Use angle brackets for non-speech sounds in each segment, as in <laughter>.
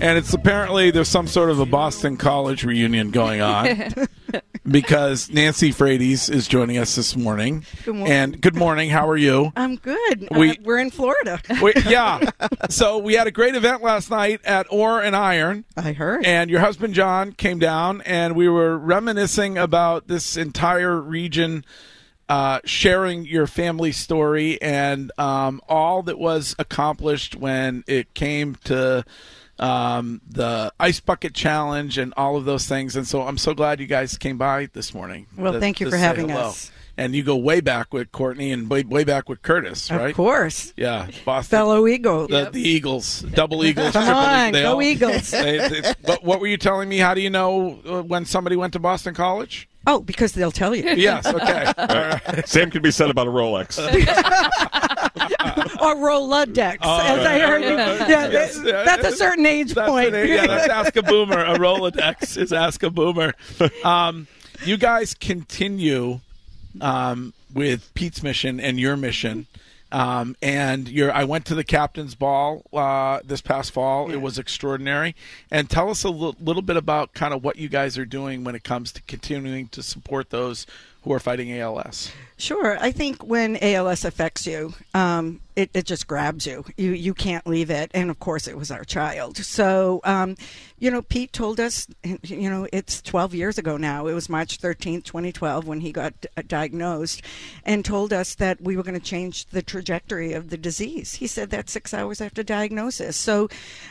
And it's apparently there's some sort of a Boston College reunion going on <laughs> because Nancy Frates is joining us this morning. Good morning. And good morning. How are you? I'm good. We- uh, we're in Florida. <laughs> We, yeah. <laughs> So we had a great event last night at Ore and Iron. I heard. And your husband John came down, and we were reminiscing about this entire region, uh, sharing your family story and um, all that was accomplished when it came to um, the ice bucket challenge and all of those things. And so I'm so glad you guys came by this morning. Well, to- thank you for having hello. us. And you go way back with Courtney and way, way back with Curtis, right? Of course. Yeah, Boston. Fellow Eagle. The, the Eagles, double Eagles, Come triple on, they go all- Eagles. <laughs> they- they- but what were you telling me? How do you know uh, when somebody went to Boston College? Oh, because they'll tell you. Yes, okay. <laughs> All right. Same can be said about a Rolex. <laughs> or Rolodex, Oh, as I heard you. Yeah, Yes, that- that's a certain age That's point. the name- yeah, that's Ask a Boomer. A Rolodex is Ask a Boomer. Um, you guys continue um, with Pete's mission and your mission. Um, and your, I went to the captain's ball uh, this past fall. It was extraordinary. And tell us a little bit about kind of what you guys are doing when it comes to continuing to support those who are fighting ALS. Sure. I think when ALS affects you, um, it, it just grabs you. You you can't leave it. And of course, it was our child. So, um, you know, Pete told us, you know, it's 12 years ago now. It was March 13th, 2012, when he got uh, diagnosed, and told us that we were going to change the trajectory of the disease. He said that six hours after diagnosis. So,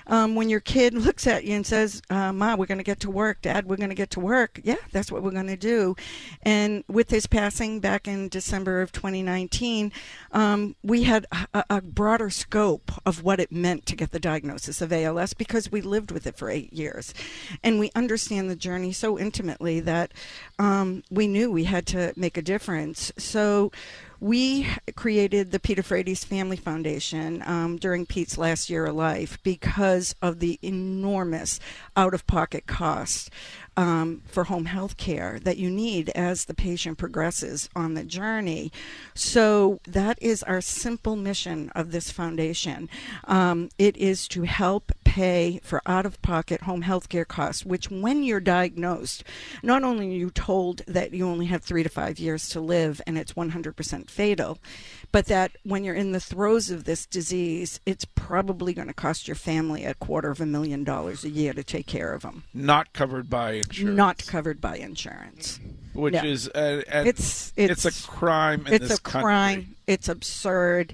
um, when your kid <laughs> looks at you and says, uh, "Ma, we're going to get to work. Dad, we're going to get to work," yeah, that's what we're going to do. And with his passing back in December of 2019, um, we had a, a broader scope of what it meant to get the diagnosis of ALS because we lived with it for eight years, and we understand the journey so intimately that um, we knew we had to make a difference. So. We created the Peter Frates Family Foundation um, during Pete's last year of life because of the enormous out of pocket costs um, for home health care that you need as the patient progresses on the journey. So, that is our simple mission of this foundation. Um, it is to help pay for out of pocket home health care costs, which, when you're diagnosed, not only are you told that you only have three to five years to live and it's 100% fatal, but that when you're in the throes of this disease, it's probably going to cost your family a quarter of a million dollars a year to take care of them. Not covered by insurance. Not covered by insurance. which is uh, and It's it's it's a crime in it's this a crime. It's absurd.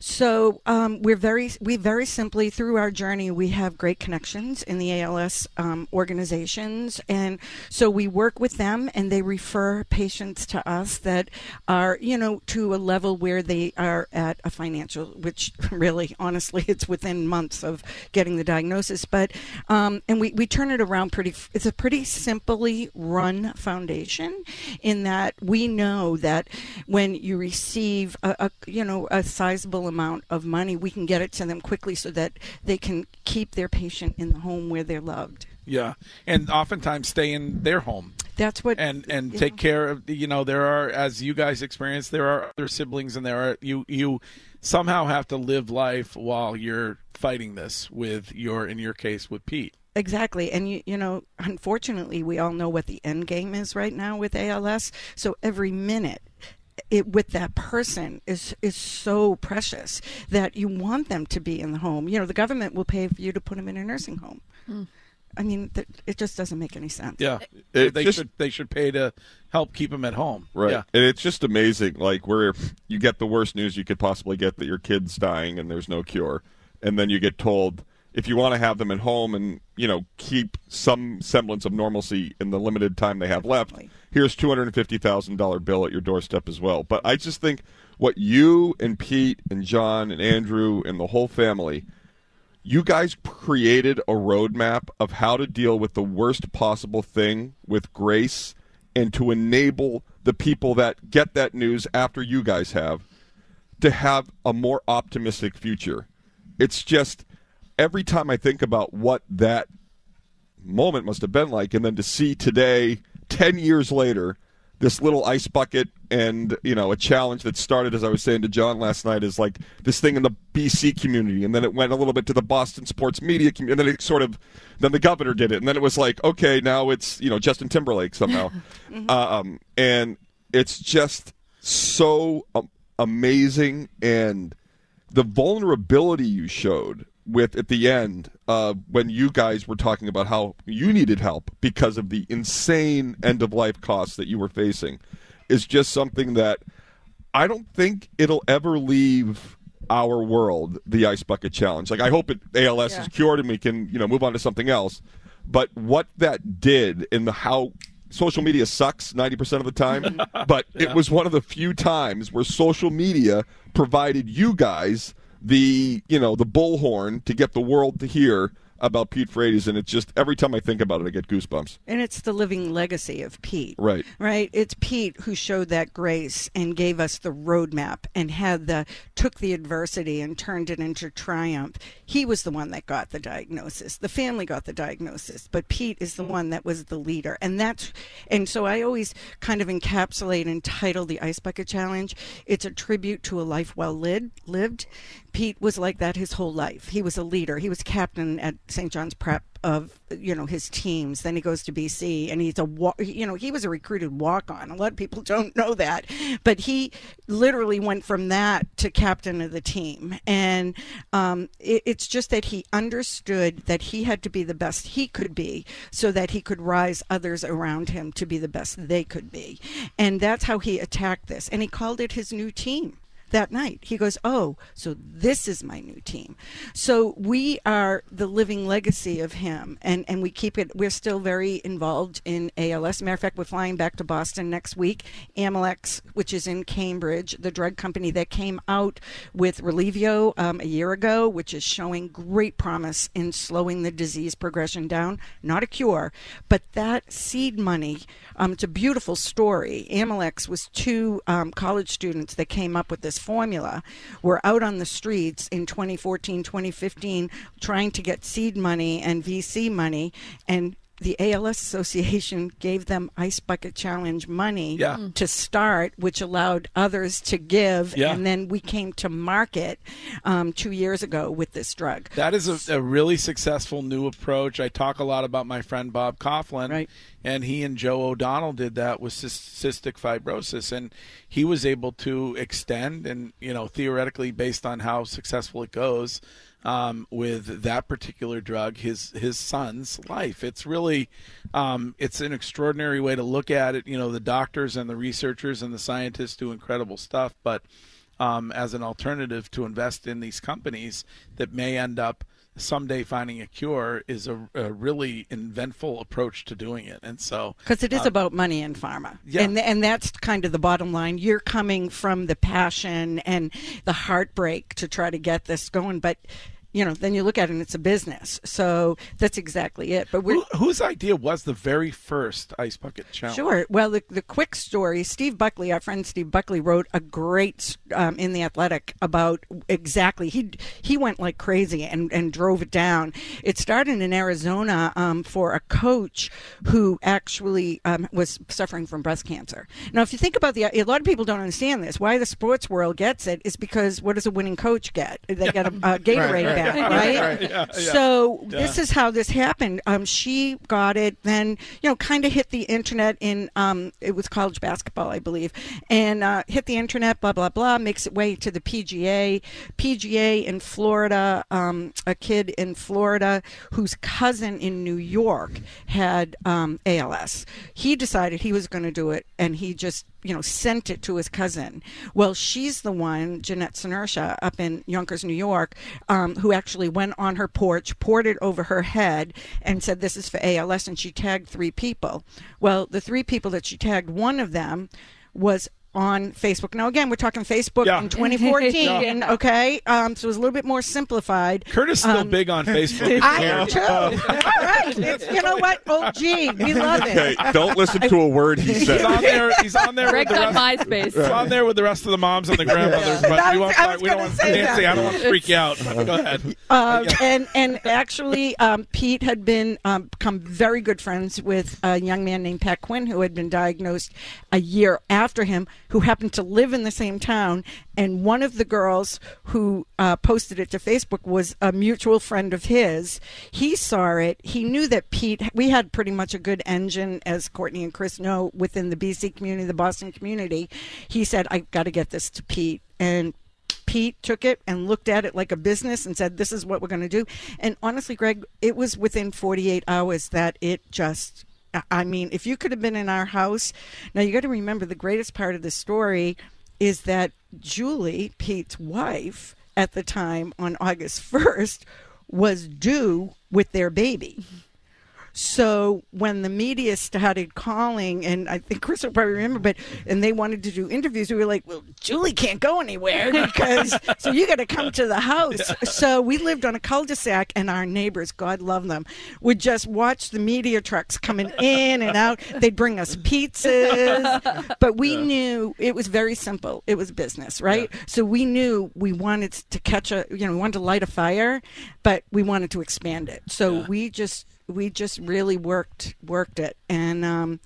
So um, we're very we very simply through our journey we have great connections in the ALS um, organizations, and so we work with them, and they refer patients to us that are you know to a level where they are at a financial, which <laughs> really honestly it's within months of getting the diagnosis, but um, and we we turn it around pretty. It's a pretty simply run foundation, in that we know that when you receive a, a you know a sizable amount of money, we can get it to them quickly so that they can keep their patient in the home where they're loved. Yeah, and oftentimes stay in their home That's what and and take know. care of. You know, there are as you guys experience, there are other siblings, and there are you you somehow have to live life while you're fighting this with your in your case with Pete. Exactly. And, you, you know, unfortunately, we all know what the end game is right now with ALS. So every minute it, with that person is is so precious that you want them to be in the home. You know, the government will pay for you to put them in a nursing home. Hmm. I mean, th- it just doesn't make any sense. Yeah, uh, It they just- should they should pay to help keep them at home. Right. Yeah. And it's just amazing, like where you get the worst news you could possibly get that your kid's dying and there's no cure, and then you get told if you want to have them at home and you know keep some semblance of normalcy in the limited time they have left, Definitely. Here's two hundred and fifty thousand dollar bill at your doorstep as well. But I just think what you and Pete and John and Andrew and the whole family you guys created a roadmap of how to deal with the worst possible thing with grace and to enable the people that get that news after you guys have to have a more optimistic future. It's just every time I think about what that moment must have been like and then to see today 10 years later this little ice bucket and you know a challenge that started as i was saying to john last night is like this thing in the bc community. And then it went a little bit to the boston sports media community and then it sort of then the governor did it. And then it was like okay now it's you know justin timberlake somehow. <laughs> Um, and it's just so um, amazing. And the vulnerability you showed with at the end uh, when you guys were talking about how you needed help because of the insane end of life costs that you were facing is just something that I don't think it'll ever leave our world, the ice bucket challenge. Like I hope it ALS Yeah. is cured and we can, you know, move on to something else. But what that did in the how social media sucks 90% of the time, <laughs> but it was one of the few times where social media provided you guys the, you know, the bullhorn to get the world to hear about Pete Frates and it's just every time I think about it I get goosebumps. And it's the living legacy of Pete. Right. Right. It's Pete who showed that grace and gave us the roadmap and had the took the adversity and turned it into triumph. He was the one that got the diagnosis. The family got the diagnosis, but Pete is the one that was the leader. And that's and so I always kind of encapsulate and title the Ice Bucket Challenge. It's a tribute to a life well lived lived. Pete was like that his whole life. He was a leader. He was captain at St. John's Prep of you know his teams. Then he goes to BC, and he's a you know he was a recruited walk on. A lot of people <laughs> don't know that, but he literally went from that to captain of the team, and um, it, it's just that he understood that he had to be the best he could be, so that he could rise others around him to be the best they could be, and that's how he attacked this, and he called it his new team that night. He goes, Oh, so this is my new team. So we are the living legacy of him, and, and we keep it, we're still very involved in ALS. Matter of fact, we're flying back to Boston next week. Amylyx, which is in Cambridge, the drug company that came out with Relyvrio um, a year ago, which is showing great promise in slowing the disease progression down. Not a cure, but that seed money, um, it's a beautiful story. Amylyx was two um, college students that came up with this formula, were out on the streets in 2014, 2015, trying to get seed money and VC money, and the ALS Association gave them Ice Bucket Challenge money Yeah. Mm. to start, which allowed others to give. Yeah. And then we came to market um, two years ago with this drug. That is a, a really successful new approach. I talk a lot about my friend Bob Coughlin, Right. and he and Joe O'Donnell did that with cystic fibrosis, and he was able to extend, and you know, theoretically, based on how successful it goes, um, with that particular drug, his his son's life. It's really, um, it's an extraordinary way to look at it. You know, the doctors and the researchers and the scientists do incredible stuff, but um, as an alternative to invest in these companies that may end up someday finding a cure is a, a really inventful approach to doing it. And so, Because it is about money in pharma, yeah. and and that's kind of the bottom line. You're coming from the passion and the heartbreak to try to get this going, but you know, then you look at it and it's a business. So that's exactly it. But we're Who, whose idea was the very first ice bucket challenge? Sure. Well, the, the quick story Steve Buckley, our friend Steve Buckley, wrote a great um, in the Athletic about exactly. He he went like crazy and, and drove it down. It started in Arizona um, for a coach who actually um, was suffering from breast cancer. Now, if you think about the, a lot of people don't understand this. Why the sports world gets it is because what does a winning coach get? They get a, a <laughs> Gatorade right. Back, right? <laughs> Right, yeah, yeah. So this is how this happened. Um, she got it, then you know, kind of hit the internet in um, it was college basketball, I believe, and uh, hit the internet. Blah blah blah. Makes it way to the PGA. PGA in Florida. Um, a kid in Florida whose cousin in New York had um, ALS. He decided he was going to do it, and he just you know, sent it to his cousin. Well, she's the one, Jeanette Senerchia, up in Yonkers, New York, um, who actually went on her porch, poured it over her head, and said, This is for ALS. And she tagged three people. Well, the three people that she tagged, one of them was on Facebook. Now, again, we're talking Facebook Yeah. in <laughs> 2014, okay? Um, so it was a little bit more simplified. Curtis is still Um, big on <laughs> Facebook. I am too. All right. It's, you know what? Oh, gee, we <laughs> love it. Okay, don't listen to a word he says. He's on there. He's on there with Greg's the on rest. MySpace. He's on there with the rest of the moms and the grandmothers, but I we, was- won't, I we don't want Nancy. that. I don't want to freak you out. Go ahead. Um, and and actually, um, Pete had been um, become very good friends with a young man named Pat Quinn, who had been diagnosed a year after him, who happened to live in the same town. And one of the girls who uh, posted it to Facebook was a mutual friend of his. He saw it. He knew that Pete. We had pretty much a good engine, as Courtney and Chris know, within the BC community, the Boston community. He said, "I got to get this to Pete." And Pete took it and looked at it like a business and said, "This is what we're going to do." And honestly, Greg, it was within 48 hours that it just. I- mean, if you could have been in our house, now you got to remember the greatest part of the story is that Julie, Pete's wife, at the time on August 1st, was due with their baby. So when the media started calling, and I think Chris will probably remember, but and they wanted to do interviews, we were like, "Well, Julie can't go anywhere because <laughs> so you got to come to the house." So we lived on a cul-de-sac, and our neighbors, God love them, would just watch the media trucks coming in and out. They'd bring us pizzas, but we knew it was very simple. It was business, right? So we knew we wanted to catch a, you know, we wanted to light a fire, but we wanted to expand it. So we just we just really worked worked it. And um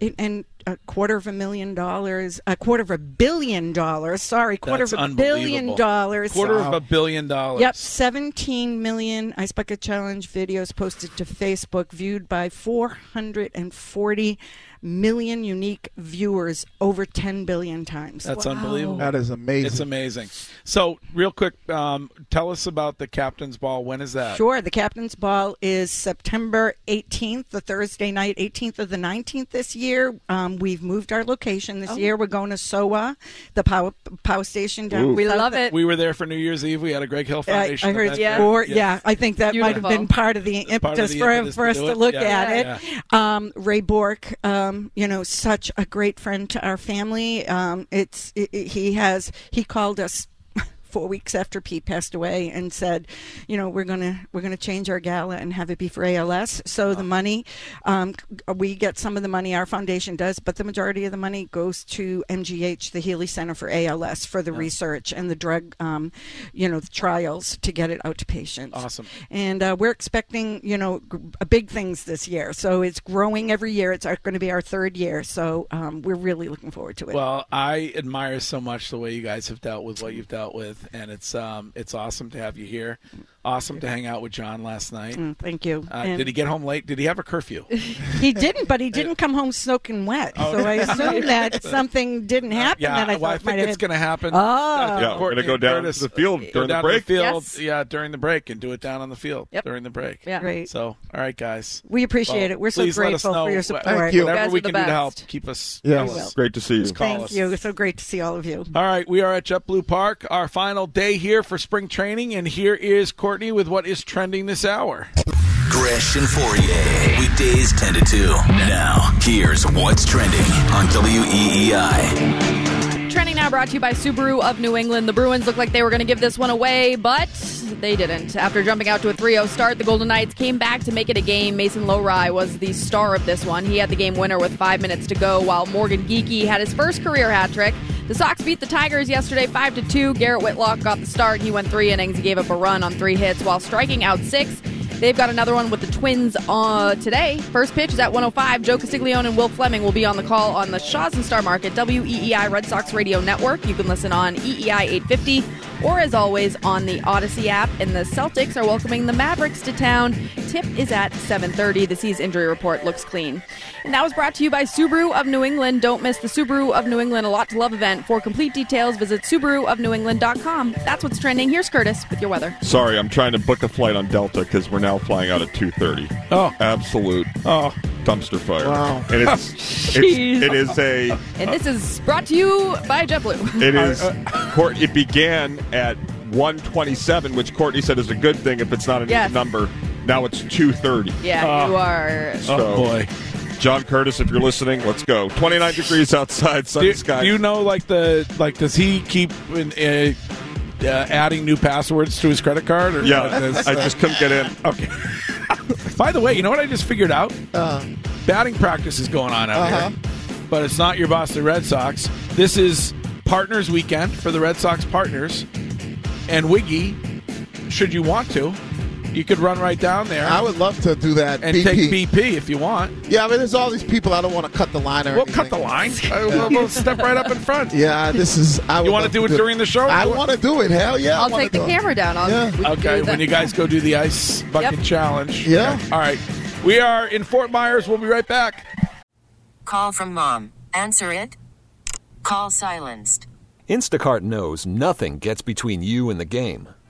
it, and a quarter of a million dollars a quarter of a billion dollars sorry quarter That's of a billion dollars. Quarter of a billion dollars. Yep, 17 million. Ice Bucket Challenge videos posted to Facebook, viewed by 440 million unique viewers over 10 billion times. That's unbelievable. That is amazing. It's amazing. So, real quick, um, tell us about the captain's ball. When is that? Sure. The Captain's Ball is September 18th, the Thursday night, 18th of the 19th this year. Um, we've moved our location this year. We're going to SoWa, the power power station down. Ooh. We Love it. We were there for New Year's Eve. We had a Greg Hill I, Foundation. I heard event Yeah. or yeah, I think that might have been part of the impetus of the for, impetus for to us do to look Yeah. at it. Um, Ray Bourque, um, you know, such a great friend to our family. Um, it's it, it- he has he called us four weeks after Pete passed away and said, you know, we're gonna we're gonna change our gala and have it be for ALS. So the money, um, we get some of the money our foundation does, but the majority of the money goes to MGH, the Healey Center for ALS, for the research and the drug, um, you know, the trials to get it out to patients. Awesome. And uh, we're expecting, you know, g- big things this year. So it's growing every year. It's going to be our third year. So um, we're really looking forward to it. Well, I admire so much the way you guys have dealt with what you've dealt with, and it's um, it's awesome to have you here. Awesome to hang out with John last night. Mm, thank you. Uh, did he get home late? Did he have a curfew? <laughs> He didn't, but he didn't come home soaking wet. so I assume <laughs> that something didn't happen yeah, that I well, I think it's going to happen. Oh. Uh, Yeah, we're gonna go down Curtis, to the field during the break. The field, Yes. Yeah, during the break, and do it down on the field Yep. during the break. Yeah. Great. So, all right, guys. We appreciate Well, it. We're so please let us grateful for your support. Thank you. You Whatever guys we are the can do to help, keep us. Yes. tell. Great to see you. Thank us. you. It's so great to see all of you. All right, we are at JetBlue Park, our final day here for spring training, and here is Courtney with what is trending this hour. Gresh and Fauria. Weekdays 10 to 2. Now, here's what's trending on E WEEI. Trending now now brought to you by Subaru of New England. The Bruins looked like they were going to give this one away, but they didn't. After jumping out to a 3 0 start, the Golden Knights came back to make it a game. Mason Lohrei was the star of this one. He had the game winner with five minutes to go, while Morgan Geekie had his first career hat trick. The Sox beat the Tigers yesterday 5 to 2. Garrett Whitlock got the start. He went three innings. He gave up a run on three hits while striking out six. They've got another one with the Twins uh, today. First pitch is at 105. Joe Castiglione and Will Fleming will be on the call on the Shaws and Star Market WEEI Red Sox Radio Network. You can listen on EEI 850 or as always on the Audacy app. And the Celtics are welcoming the Mavericks to town. Tip is at 7:30. The C's injury report looks clean. And that was brought to you by Subaru of New England. Don't miss the Subaru of New England A Lot to Love event. For complete details, visit SubaruofNewEngland.com. That's what's trending. Here's Curtis with your weather. Sorry, I'm trying to book a flight on Delta because we're now flying out at 2:30. Oh. absolute Oh, dumpster fire! Wow. And it's, it's <laughs> it is a And this is brought to you by JetBlue. <laughs> it is Court, it began at 127, which Courtney said is a good thing if it's not a Yes. number. Now it's 230. yeah, you are. So, oh boy. John Curtis, if you're listening, let's go. 29 degrees outside, Do, sunny skies. do you know, like the like? Does he keep in, uh, uh, adding new passwords to his credit card? Or Yeah, does, I uh, just couldn't get in. Okay. <laughs> By the way, you know what I just figured out? Uh, Batting practice is going on out Uh-huh. here, but it's not your Boston Red Sox. This is Partners Weekend for the Red Sox partners, and Wiggy, should you want to, you could run right down there I would love to do that. and BP. take BP if you want. Yeah, I mean, there's all these people. I don't want to cut the line or We'll anything. cut the line. <laughs> Uh, we'll, we'll step right up in front. Yeah, this is. I You want to do it during the show? I want to do it. Hell yeah! I I'll take the do it. camera down. I'll, Yeah. we Okay, when you guys go do the ice bucket Yep. challenge. Yeah. Okay. All right. We are in Fort Myers. We'll be right back. Call from mom. Answer it. Call silenced. Instacart knows nothing gets between you and the game.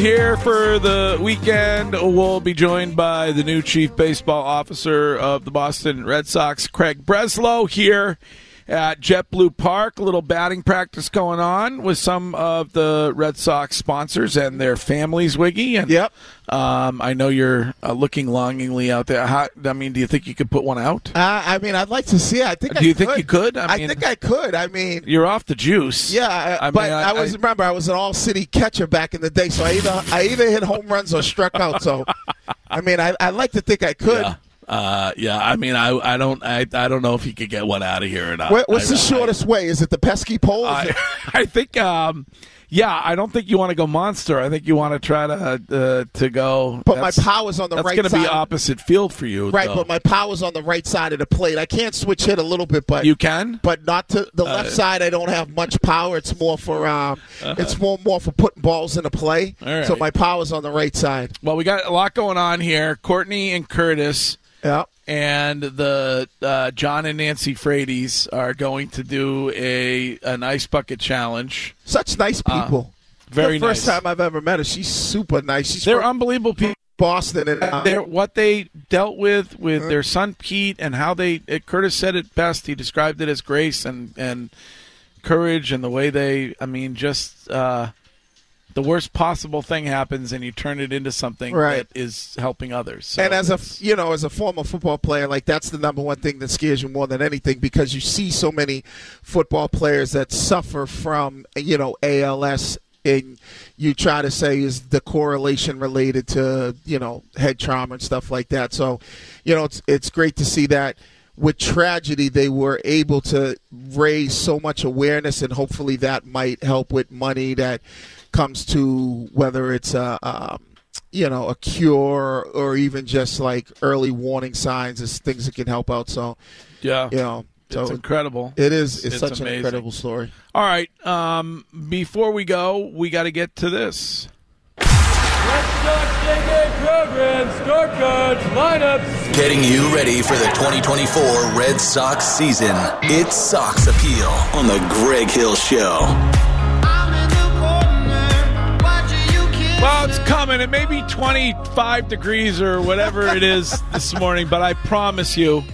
Here for the weekend, we'll be joined by the new chief baseball officer of the Boston Red Sox, Craig Breslow, here at JetBlue Park. A little batting practice going on with some of the Red Sox sponsors and their families, Wiggy. And Yep. um, I know you're uh, looking longingly out there. How, I mean, do you think you could put one out? Uh, I mean, I'd like to see it. I think. Do I you think could. you could? I I, think I could. I mean, You're off the juice. yeah, I, I but mean, I, was remember I was an all city catcher back in the day, so I either I either hit home runs or struck out. So, <laughs> I mean, I I like to think I could. Yeah. Uh, yeah, I mean, I, I don't, I, I don't know if he could get one out of here or not. What, what's I, the shortest way? Is it the pesky pole? I, <laughs> I think, um, yeah, I don't think you want to go monster. I think you want to try to uh, to go. But my power's on the right. That's going to be opposite field for you, right, though. but my power's on the right side of the plate. I can't switch hit a little bit, but you can. but not to the Uh, left side. I don't have much power. It's more for um, it's more more for putting balls into play. Uh-huh. So my power's on the right side. Well, we got a lot going on here. Courtney and Curtis Yeah. and the uh, John and Nancy Frates are going to do a an ice bucket challenge. Such nice Uh, people. very the first nice. time I've ever met her. She's super nice. She's They're unbelievable people. Boston, and uh, They're, what they dealt with with their son Pete and how they Curtis said it best. He described it as grace and and courage and the way they. I mean, just uh, the worst possible thing happens and you turn it into something Right. that is helping others. So and as a you know as a former football player like that's the number one thing that scares you more than anything because you see so many football players that suffer from you know ALS and you try to say is the correlation related to you know head trauma and stuff like that so you know it's it's great to see that with tragedy they were able to raise so much awareness and hopefully that might help with money that comes to whether it's a um, you know a cure or even just like early warning signs as things that can help out so yeah, you know so it's incredible. it is it's, It's such an incredible story All right. Um, before we go, we got to get to this. Getting you ready for the 2024 Red Sox season. It's Sox Appeal on the Greg Hill Show. Well, it's coming. It may be 25 degrees or whatever it is <laughs> this morning, but I promise you,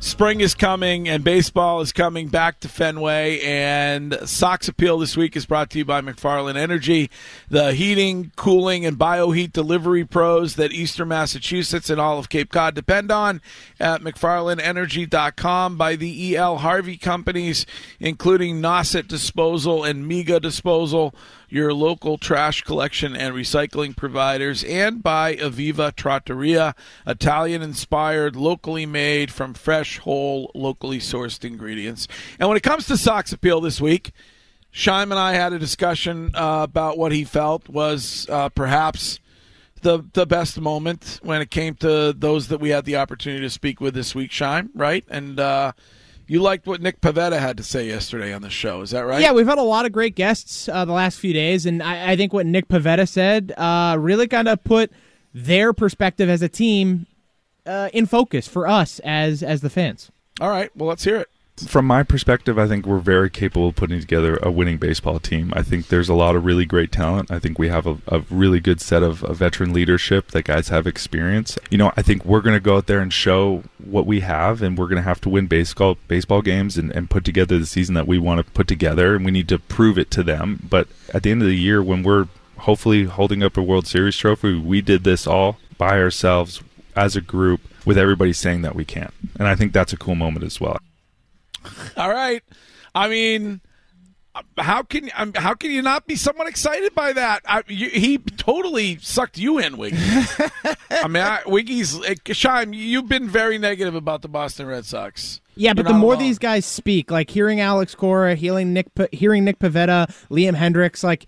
spring is coming and baseball is coming back to Fenway. And Sox Appeal this week is brought to you by McFarland Energy, the heating, cooling, and bioheat delivery pros that Eastern Massachusetts and all of Cape Cod depend on at McFarlandEnergy.com by the E.L. Harvey companies, including Nauset Disposal and Miga Disposal your local trash collection and recycling providers, and by Aviva Trattoria, Italian inspired, locally made from fresh, whole, locally sourced ingredients. And when it comes to Sox Appeal this week, Shime and I had a discussion uh, about what he felt was uh, perhaps the the best moment when it came to those that we had the opportunity to speak with this week, Shime, right? And uh, you liked what Nick Pivetta had to say yesterday on the show, is that right? Yeah, we've had a lot of great guests uh, the last few days, and I, I think what Nick Pivetta said uh, really kind of put their perspective as a team uh, in focus for us as as the fans. All right, well, let's hear it. From my perspective, I think we're very capable of putting together a winning baseball team. I think there's a lot of really great talent. I think we have a, a really good set of, of veteran leadership that guys have experience. You know, I think we're going to go out there and show what we have, and we're going to have to win baseball baseball games and, and put together the season that we want to put together, and we need to prove it to them. But at the end of the year, when we're hopefully holding up a World Series trophy, we did this all by ourselves as a group with everybody saying that we can. And I think that's a cool moment as well. <laughs> All right. I mean, how can um, how can you not be somewhat excited by that? I, you, he totally sucked you in, Wiggy. <laughs> I mean, I, Wiggy's uh, Shime. You've been very negative about the Boston Red Sox. Yeah, but You're the more alone. these guys speak, like hearing Alex Cora, hearing Nick, hearing Nick Pivetta, Liam Hendriks, like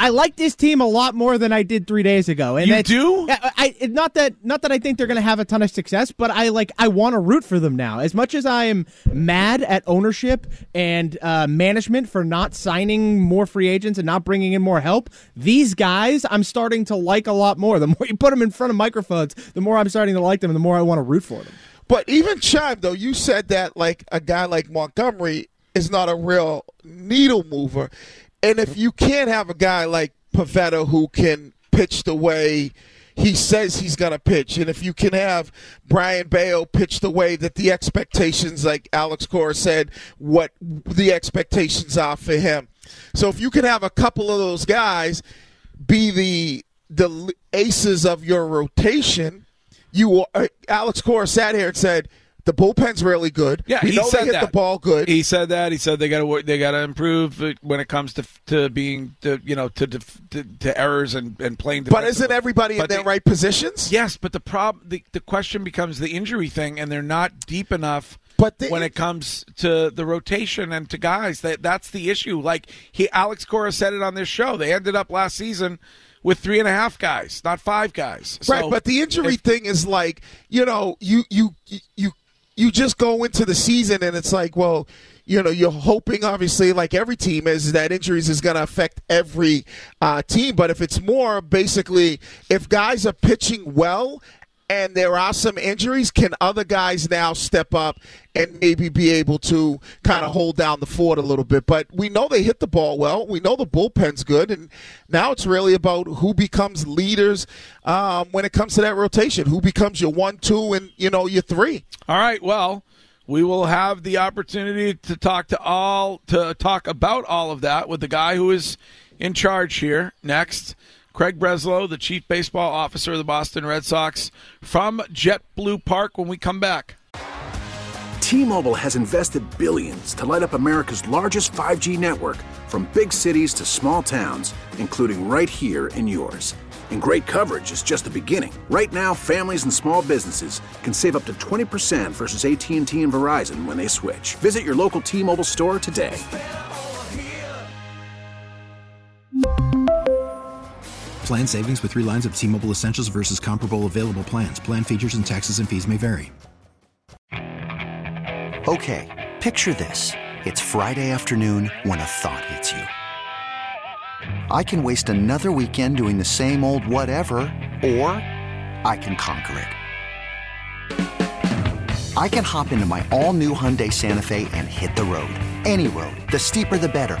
I like this team a lot more than I did three days ago. And You do? I, I not that not that I think they're going to have a ton of success, but I like I want to root for them now. As much as I am mad at ownership and uh, management for not signing more free agents and not bringing in more help, these guys I'm starting to like a lot more. The more you put them in front of microphones, the more I'm starting to like them, and the more I want to root for them. But even Chime, though, you said that like a guy like Montgomery is not a real needle mover, and if you can't have a guy like Pivetta who can pitch the way he says he's going to pitch, and if you can have Brayan Bello pitch the way that the expectations, like Alex Cora said, what the expectations are for him. So if you can have a couple of those guys be the the aces of your rotation you uh, Alex Cora sat here and said the bullpen's really good. Yeah, he said that. the ball good. He said that. He said they got to they got to improve when it comes to to being to you know to to, to errors and and playing. but isn't everybody in But their right positions? Yes, but the prob the, the question becomes the injury thing, and they're not deep enough. But they- when it comes to the rotation and to guys, that that's the issue. Like he, Alex Cora said it on this show. They ended up last season with three and a half guys, not five guys. right, but the injury if- thing is like you know you you you you just go into the season and it's like well you know you're hoping obviously like every team is that injuries is going to affect every uh, team. But if it's more basically if guys are pitching well and there are some injuries, can other guys now step up and maybe be able to kind of hold down the fort a little bit? But we know they hit the ball well. We know the bullpen's good, and now it's really about who becomes leaders um, when it comes to that rotation. Who becomes your one, two, and you know your three. All right. Well, we will have the opportunity to talk to all to talk about all of that with the guy who is in charge here next. Craig Breslow, the chief baseball officer of the Boston Red Sox, from JetBlue Park. When we come back. T-Mobile has invested billions to light up America's largest 5G network from big cities to small towns, including right here in yours. And great coverage is just the beginning. Right now, families and small businesses can save up to 20% versus AT&T and Verizon when they switch. Visit your local T-Mobile store today. Plan savings with three lines of T Mobile Essentials versus comparable available plans. Plan features and taxes and fees may vary. Okay, picture this. It's Friday afternoon when a thought hits you. I can waste another weekend doing the same old whatever, or I can conquer it. I can hop into my all new Hyundai Santa Fe and hit the road. Any road. The steeper, the better.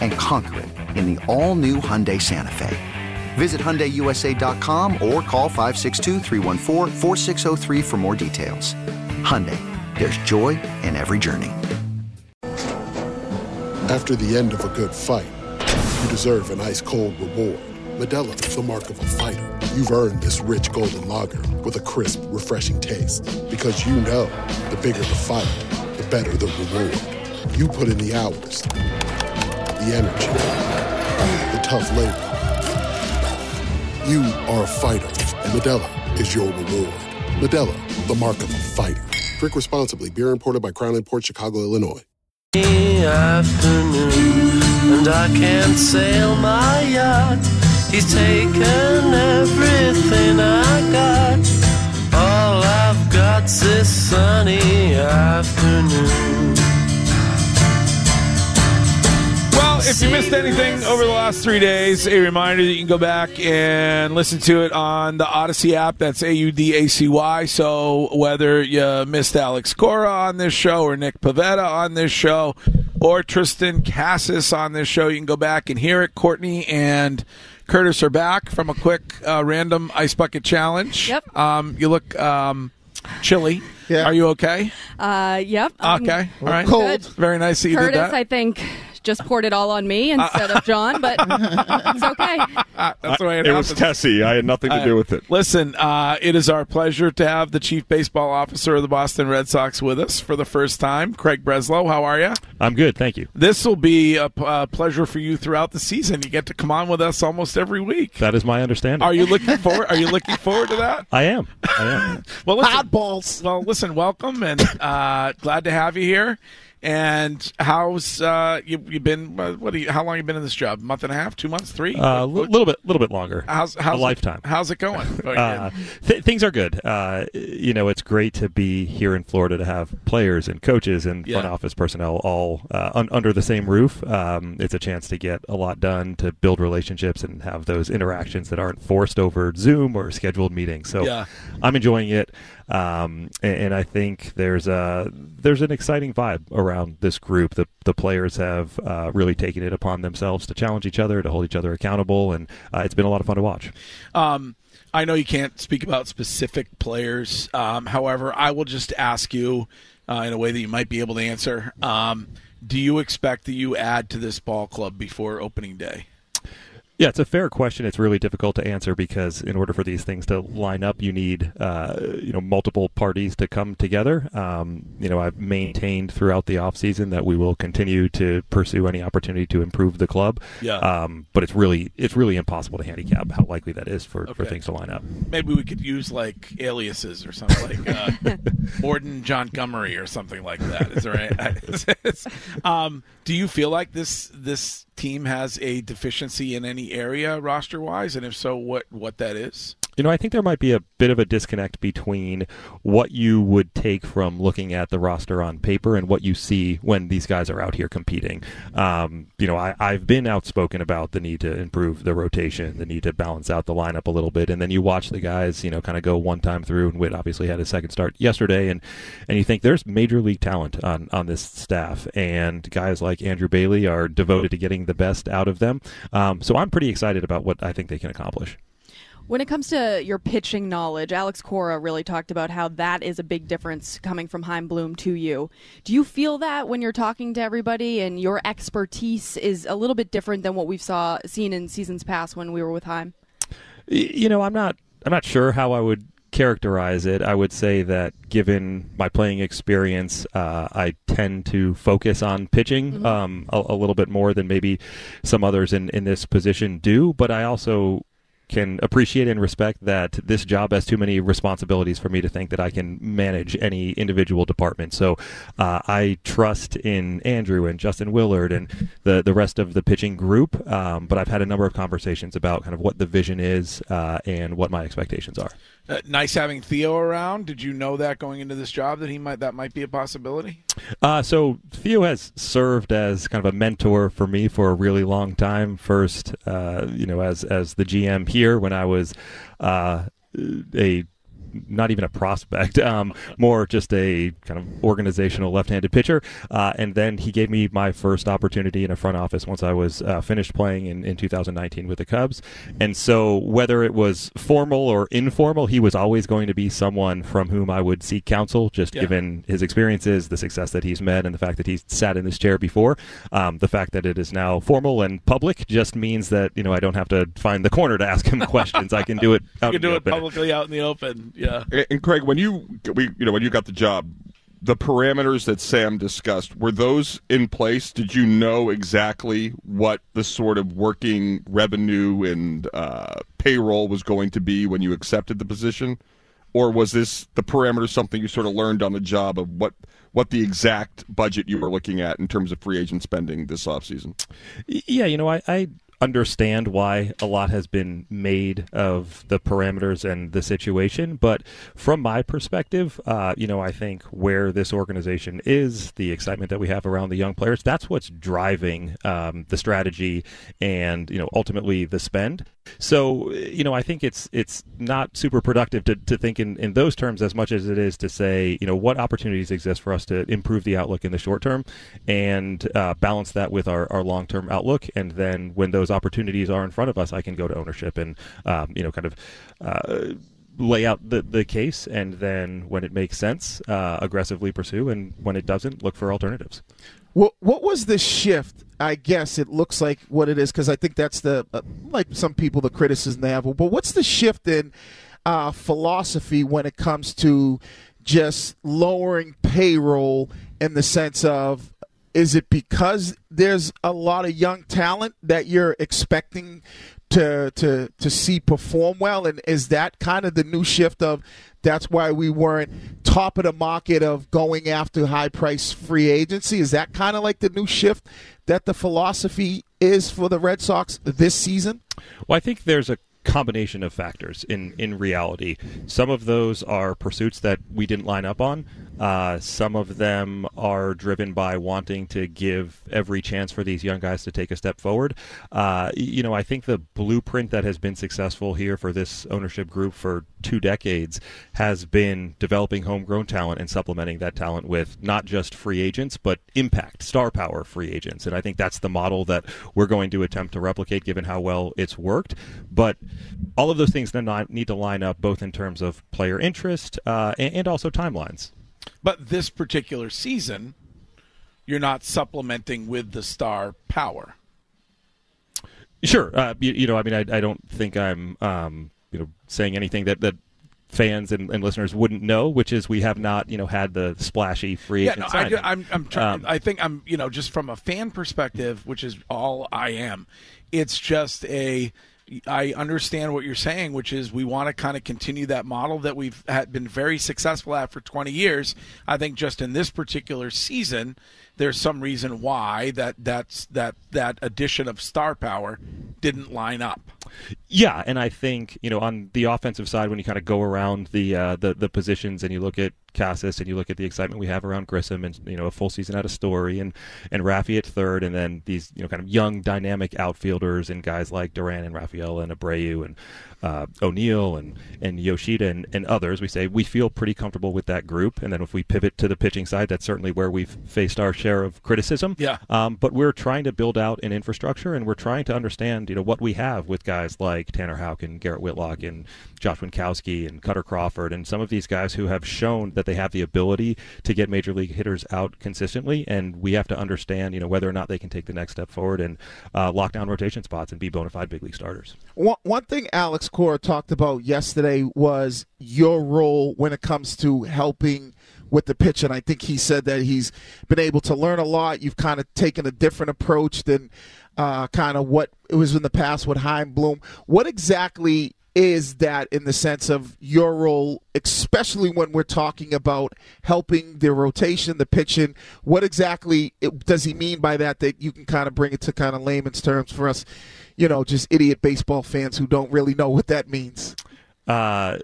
And conquer it in the all new Hyundai Santa Fe. Visit HyundaiUSA.com or call 562-314-4603 for more details. Hyundai, there's joy in every journey. After the end of a good fight, you deserve an ice cold reward. Modelo is the mark of a fighter. You've earned this rich golden lager with a crisp, refreshing taste. Because you know the bigger the fight, the better the reward. You put in the hours, the energy, the tough labor. You are a fighter, and Modelo is your reward. Modelo, the mark of a fighter. Drink responsibly. Beer imported by Crown Port Chicago, Illinois. afternoon, and I can't sail my yacht. He's taken everything I got. All I've got's this sunny afternoon. Well, if you missed anything over the last three days, a reminder that you can go back and listen to it on the Audacy app. That's A U D A C Y. So whether you missed Alex Cora on this show, or Nick Pivetta on this show, or Triston Casas on this show, you can go back and hear it. Courtney and Curtis are back from a quick uh, random ice bucket challenge. Yep. Um, you look um, chilly. Yeah. Are you okay? Uh, yep. I'm Okay. All right. Good. Very nice that you Curtis, did that. I think, just poured it all on me instead of John, but it's okay. <laughs> That's the way it, it was. Tessie. I had nothing to Uh, do with it. Listen, uh, it is our pleasure to have the chief baseball officer of the Boston Red Sox with us for the first time, Craig Breslow. How are you? I'm good, thank you. This will be a p- uh, pleasure for you throughout the season. You get to come on with us almost every week. That is my understanding. Are you looking forward? Are you looking forward to that? <laughs> I am. I am. well, listen, balls. Well, listen, welcome and uh, glad to have you here. And how's uh, you? You been? Uh, what? You, how long you been in this job? month and a half? Two months? Three? A little bit, little bit longer. How's, how's a lifetime? How's it going? <laughs> Uh, th- things are good. Uh, you know, it's great to be here in Florida to have players and coaches and front office personnel all uh, un- under the same roof. Um, it's a chance to get a lot done, to build relationships, and have those interactions that aren't forced over Zoom or scheduled meetings. So, Yeah. I'm enjoying it, um, and, and I think there's a there's an exciting vibe around this group. The the players have uh, really taken it upon themselves to challenge each other, to hold each other accountable, and uh, it's been a lot of fun to watch. Um, I know you can't speak about specific players. Um, however, I will just ask you uh, in a way that you might be able to answer. Um, do you expect that you add to this ball club before opening day? Yeah, it's a fair question. It's really difficult to answer because in order for these things to line up, you need uh, you know multiple parties to come together. Um, you know, I've maintained throughout the offseason that we will continue to pursue any opportunity to improve the club. Yeah. Um, but it's really it's really impossible to handicap how likely that is for, for things to line up. Maybe we could use like aliases or something like uh, <laughs> Morden John Gummery or something like that. Is there any, <laughs> um, do you feel like this this team has a deficiency in any area roster wise, and if so, what what that is? You know, I think there might be a bit of a disconnect between what you would take from looking at the roster on paper and what you see when these guys are out here competing. Um, you know, I, I've been outspoken about the need to improve the rotation, the need to balance out the lineup a little bit, and then you watch the guys, you know, kind of go one time through. And Witt obviously had his second start yesterday, and and you think there's major league talent on on this staff, and guys like Andrew Bailey are devoted to getting the best out of them. Um, so I'm pretty excited about what I think they can accomplish. When it comes to your pitching knowledge, Alex Cora really talked about how that is a big difference coming from Chaim Bloom to you. Do you feel that when you're talking to everybody and your expertise is a little bit different than what we've saw seen in seasons past when we were with Chaim? You know i'm not i'm not sure how i would characterize it i would say that given my playing experience uh, i tend to focus on pitching um, a, a little bit more than maybe some others in, in this position do but i also can appreciate and respect that this job has too many responsibilities for me to think that I can manage any individual department. So uh, I trust in Andrew and Justin Willard and the the rest of the pitching group. Um, but I've had a number of conversations about kind of what the vision is uh, and what my expectations are. Uh, nice having Theo around. Did you know that going into this job that he might that might be a possibility? Uh, so Theo has served as kind of a mentor for me for a really long time. First, uh, you know, as as the GM here when I was uh, a not even a prospect, <laughs> um, more just a kind of organizational left-handed pitcher. Uh, and then he gave me my first opportunity in a front office once I was uh, finished playing in, in 2019 with the Cubs. And so whether it was formal or informal, he was always going to be someone from whom I would seek counsel, just Yeah. given his experiences, the success that he's met, and the fact that he's sat in this chair before. Um, the fact that it is now formal and public just means that you know I don't have to find the corner to ask him <laughs> questions. I can do it. You can do it publicly out in the open. Yeah. And, and Craig, when you we you know when you got the job, the parameters that Sam discussed were those in place? Did you know exactly what the sort of working revenue and uh, payroll was going to be when you accepted the position, or was this the parameters something you sort of learned on the job of what what the exact budget you were looking at in terms of free agent spending this offseason? Yeah, you know, I, I understand why a lot has been made of the parameters and the situation, but from my perspective, uh, you know, I think where this organization is, the excitement that we have around the young players, that's what's driving um, the strategy and you know ultimately the spend. So you know, I think it's it's not super productive to, to think in, in those terms as much as it is to say you know what opportunities exist for us to improve the outlook in the short term and uh, balance that with our, our long term outlook. And then when those opportunities are in front of us, I can go to ownership and um, you know kind of. Uh, lay out the, the case and then when it makes sense uh, aggressively pursue and when it doesn't look for alternatives What what was the shift? I guess it looks like what it is because I think that's the uh, like some people the criticism they have. But what's the shift in uh, philosophy when it comes to just lowering payroll in the sense of is it because there's a lot of young talent that you're expecting to to to see perform well and is that kind of the new shift of that's why we weren't top of the market of going after high price free agency is that kind of like the new shift that the philosophy is for the Red Sox this season Well, I think there's a combination of factors in, in reality. Some of those are pursuits that we didn't line up on. Uh, some of them are driven by wanting to give every chance for these young guys to take a step forward. Uh, you know, I think the blueprint that has been successful here for this ownership group for two decades has been developing homegrown talent and supplementing that talent with not just free agents, but impact, star power free agents. And I think that's the model that we're going to attempt to replicate given how well it's worked. But all of those things need to line up both in terms of player interest uh, and also timelines. But this particular season, you're not supplementing with the star power. Sure. Uh, you, you know, I mean, I, I don't think I'm, um, you know, saying anything that that fans and, and listeners wouldn't know, which is we have not, you know, had the splashy free Yeah, agent no, I, signing. do- I'm, I'm trying. Um, I think I'm, you know, just from a fan perspective, which is all I am. It's just a. I understand what you're saying, which is we want to kind of continue that model that we've had been very successful at for 20 years. I think just in this particular season, there's some reason why that that's that that addition of star power didn't line up. Yeah, and I think you know on the offensive side, when you kind of go around the uh, the the positions and you look at Casas and you look at the excitement we have around Grissom and you know a full season out of Story and and Rafi at third, and then these you know kind of young dynamic outfielders and guys like Duran and Rafaela and Abreu and uh, O'Neill and and Yoshida and, and others. We say we feel pretty comfortable with that group, and then if we pivot to the pitching side, that's certainly where we've faced our share of criticism. Yeah. Um, but we're trying to build out an infrastructure, and we're trying to understand, you know, what we have with guys like Tanner Houck and Garrett Whitlock and Josh Winckowski and Kutter Crawford, and some of these guys who have shown that they have the ability to get major league hitters out consistently. And we have to understand, you know, whether or not they can take the next step forward and uh, lock down rotation spots and be bona fide big league starters. One, one thing Alex Cora talked about yesterday was your role when it comes to helping with the pitch, and I think he said that he's been able to learn a lot. You've kind of taken a different approach than uh, kind of what it was in the past with Chaim Bloom. What exactly is that in the sense of your role, especially when we're talking about helping the rotation, the pitching? What exactly does he mean by that? That you can kind of bring it to kind of layman's terms for us, you know, just idiot baseball fans who don't really know what that means. Uh,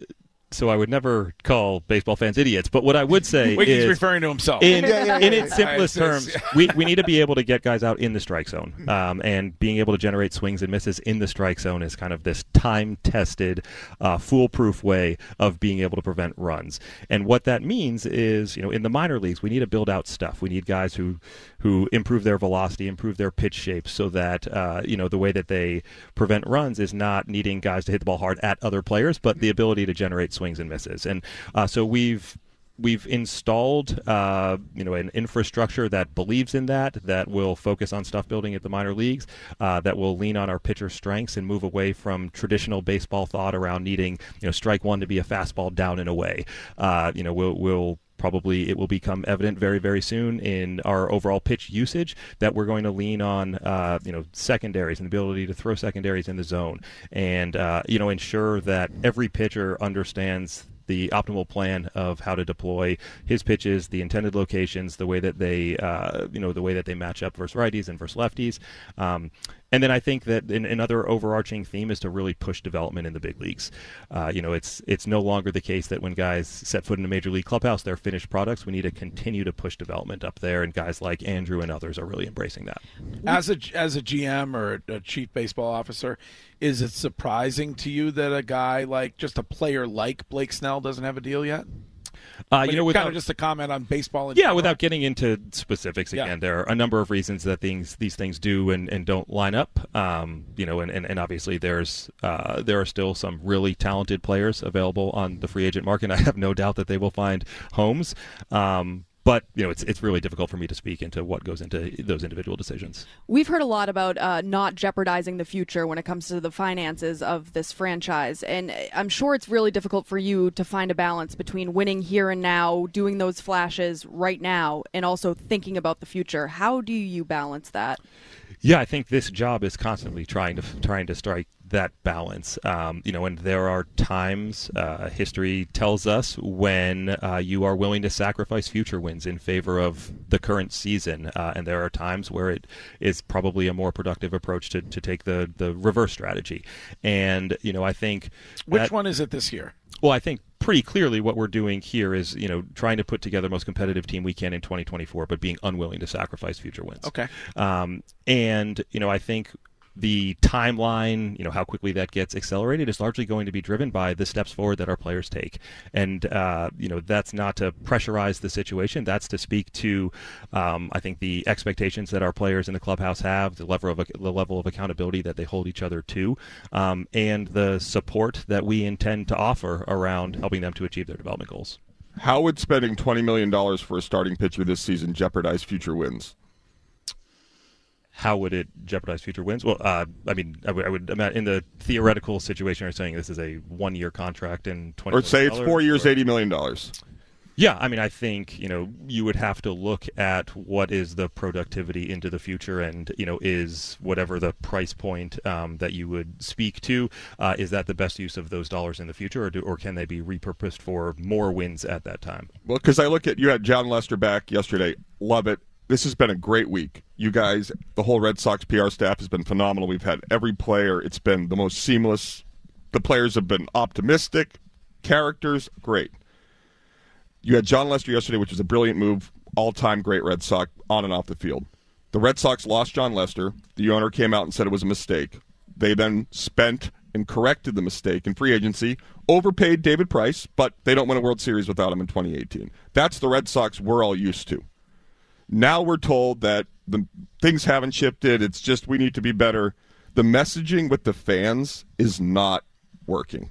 so I would never call baseball fans idiots, but what I would say Wait, he's is referring to himself. In, <laughs> Yeah, yeah, in yeah, its yeah. simplest <laughs> terms, we, we need to be able to get guys out in the strike zone, um, and being able to generate swings and misses in the strike zone is kind of this time-tested, uh, foolproof way of being able to prevent runs. And what that means is, you know, in the minor leagues, we need to build out stuff. We need guys who who improve their velocity, improve their pitch shape, so that uh, you know the way that they prevent runs is not needing guys to hit the ball hard at other players, but the ability to generate swings and misses. And uh, so we've we've installed uh, you know an infrastructure that believes in that that will focus on stuff building at the minor leagues uh, that will lean on our pitcher strengths and move away from traditional baseball thought around needing you know strike one to be a fastball down and away uh, you know we'll, we'll probably it will become evident very very soon in our overall pitch usage that we're going to lean on uh, you know secondaries and the ability to throw secondaries in the zone. And uh, you know ensure that every pitcher understands the optimal plan of how to deploy his pitches, the intended locations, the way that they, uh, you know, the way that they match up versus righties and versus lefties. Um, and then I think that an, another overarching theme is to really push development in the big leagues. Uh, you know, it's it's no longer the case that when guys set foot in a major league clubhouse, they're finished products. We need to continue to push development up there, and guys like Andrew and others are really embracing that. As a as a GM or a chief baseball officer, is it surprising to you that a guy like just a player like Blake Snell doesn't have a deal yet? Uh, you know, kind of just a comment on baseball. In yeah, general. without getting into specifics again, there are a number of reasons that things these things do and, and don't line up. Um, you know, and, and, and obviously there's uh, there are still some really talented players available on the free agent market. <laughs> I have no doubt that they will find homes. Um, but you know, it's it's really difficult for me to speak into what goes into those individual decisions. We've heard a lot about uh, not jeopardizing the future when it comes to the finances of this franchise. And I'm sure it's really difficult for you to find a balance between winning here and now, doing those flashes right now, and also thinking about the future. How do you balance that? Yeah, I think this job is constantly trying to trying to strike that balance. Um, you know, and there are times uh, history tells us when uh, you are willing to sacrifice future wins in favor of the current season, uh, and there are times where it is probably a more productive approach to, to take the the reverse strategy. And you know, I think Which that- one is it this year? well, I think pretty clearly what we're doing here is, you know, trying to put together the most competitive team we can in 2024, but being unwilling to sacrifice future wins. Okay. Um, and you know, I think the timeline, you know, how quickly that gets accelerated is largely going to be driven by the steps forward that our players take. And, uh, you know, that's not to pressurize the situation. That's to speak to, um, I think, the expectations that our players in the clubhouse have, the level of, the level of accountability that they hold each other to, um, and the support that we intend to offer around helping them to achieve their development goals. How would spending $20 million for a starting pitcher this season jeopardize future wins? How would it jeopardize future wins? Well, uh, I mean, I would, I would in the theoretical situation, you're saying this is a one-year contract in twenty. Or say it's four years, or- eighty million dollars. Yeah, I mean, I think you know you would have to look at what is the productivity into the future, and you know, is whatever the price point um, that you would speak to, uh, is that the best use of those dollars in the future, or do, or can they be repurposed for more wins at that time? Well, because I look at you had Jon Lester back yesterday. Love it. This has been a great week. You guys, the whole Red Sox PR staff has been phenomenal. We've had every player. It's been the most seamless. The players have been optimistic. Characters, great. You had Jon Lester yesterday, which was a brilliant move. All time great Red Sox on and off the field. The Red Sox lost Jon Lester. The owner came out and said it was a mistake. They then spent and corrected the mistake in free agency, overpaid David Price, but they don't win a World Series without him in 2018. That's the Red Sox we're all used to. Now we're told that the things haven't shifted. It's just we need to be better. The messaging with the fans is not working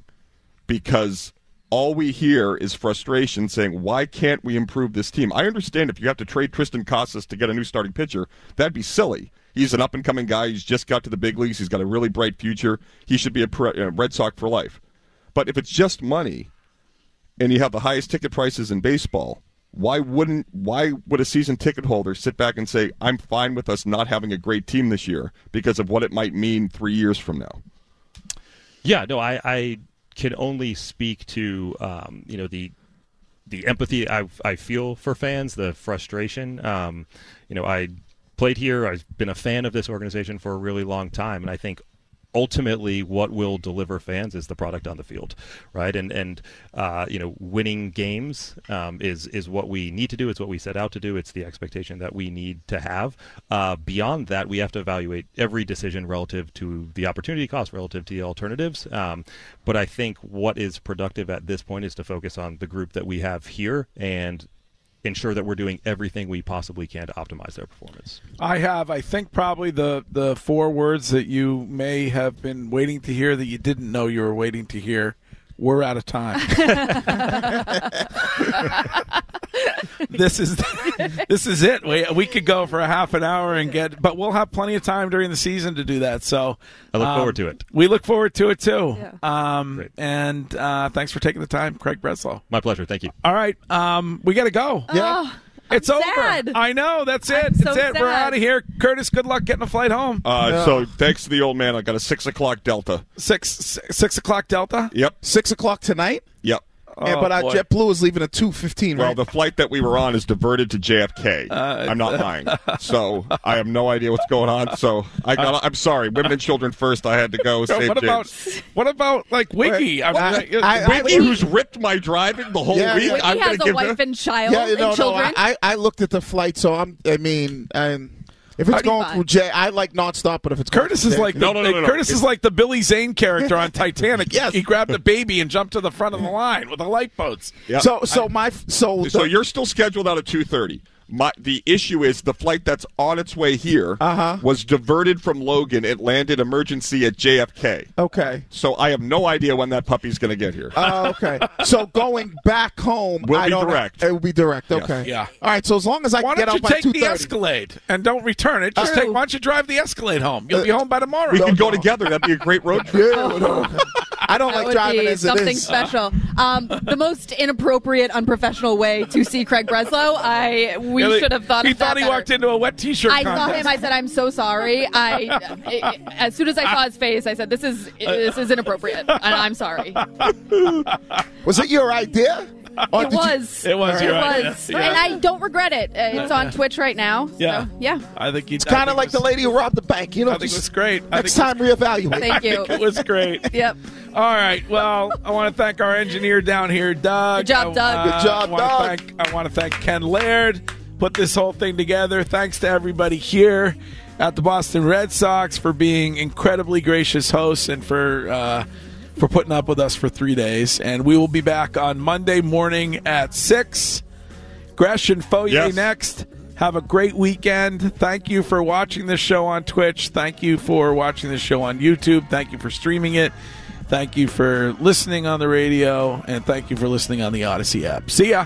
because all we hear is frustration saying, why can't we improve this team? I understand if you have to trade Triston Casas to get a new starting pitcher, that'd be silly. He's an up and coming guy. He's just got to the big leagues. He's got a really bright future. He should be a uh, Red Sox for life. But if it's just money and you have the highest ticket prices in baseball, why wouldn't why would a season ticket holder sit back and say, I'm fine with us not having a great team this year because of what it might mean three years from now? Yeah, no, I, I can only speak to um, you know the the empathy I, I feel for fans, the frustration. Um, you know, I played here. I've been a fan of this organization for a really long time, and I think ultimately what will deliver fans is the product on the field, right? And and uh, you know, winning games um, is is what we need to do. It's what we set out to do. It's the expectation that we need to have. Uh, beyond that, we have to evaluate every decision relative to the opportunity cost, relative to the alternatives. Um, but I think what is productive at this point is to focus on the group that we have here and ensure that we're doing everything we possibly can to optimize their performance. I have, I think, probably the the four words that you may have been waiting to hear that you didn't know you were waiting to hear. We're out of time. <laughs> this is this is it. We we could go for a half an hour and get, but we'll have plenty of time during the season to do that. So I look um, forward to it. We look forward to it too. Um, and uh, thanks for taking the time, Craig Breslow. My pleasure. Thank you. All right, um, we got to go. Yeah. It's I'm over. sad. I know. That's it. I'm That's so it. We're out of here. Curtis, good luck getting a flight home. Uh, So thanks to the old man, I got a six o'clock Delta. Six six, six o'clock Delta. Yep. Six o'clock tonight. Yep. Yeah, but our. JetBlue is leaving at two fifteen. Well, Right? the flight that we were on is diverted to JFK. Uh, I'm not lying. So I have no idea what's going on. So I got. I'm sorry. Women and children first. I had to go save <laughs> what about what about like Wiggy? I I- uh, I- I- Wiggy, who's ripped my driving the whole Yeah, week. yeah. I'm has a give wife him. and <laughs> child yeah, no, and no. I, I looked at the flight, so I'm. I mean, and if it's I'd going fine. through J, I like nonstop. But if it's Curtis through is like the, No, no, no, no, no. Curtis is like the Billy Zane character on <laughs> Titanic. Yes. he grabbed the baby and jumped to the front of the line with the lifeboats. Yep. So, so my so So the- you're still scheduled out at 2:30. My, the issue is the flight that's on its way here Uh-huh. was diverted from Logan. It landed emergency at JFK. okay. So I have no idea when that puppy's going to get here. Oh, okay. So going back home Will I be don't direct. It will be direct. Yes. Okay. Yeah. All right. So as long as I Why can get don't out you by take two the. Escalade and don't return it? Just True. take. Why don't you drive the Escalade home? You'll be home by tomorrow. we could go together. That'd be a great road trip. Yeah. no. I don't that like would driving be as something is. special. Um, the most inappropriate, unprofessional way to see Craig Breslow. I we Yeah, should have thought He of that thought he better. walked into a wet T-shirt. I saw him. I said, "I'm so sorry." I, as soon as I saw his face, I said, "This is this is inappropriate," and I'm sorry. <laughs> Was it your idea? Or It did you- was. It was It your idea. was, Yeah. and I don't regret it. Uh, It's on Twitch right now. so, Yeah. yeah. I think he, It's kind of like the lady who robbed the bank. You know, I think it just was great. Next think time reevaluate. Thank <laughs> I you. think it was great. <laughs> Yep. All right. Well, I want to thank our engineer down here, Doug. Good job, I- Doug. uh, Good job, I Doug. Thank, I want to thank Ken Laird. Put this whole thing together. Thanks to everybody here at the Boston Red Sox for being incredibly gracious hosts and for uh, for putting up with us for three days. And we will be back on Monday morning at six. Gresh and Fauria Yes. next. Have a great weekend. Thank you for watching this show on Twitch. Thank you for watching this show on YouTube. Thank you for streaming it. Thank you for listening on the radio. And thank you for listening on the Audacy app. See ya.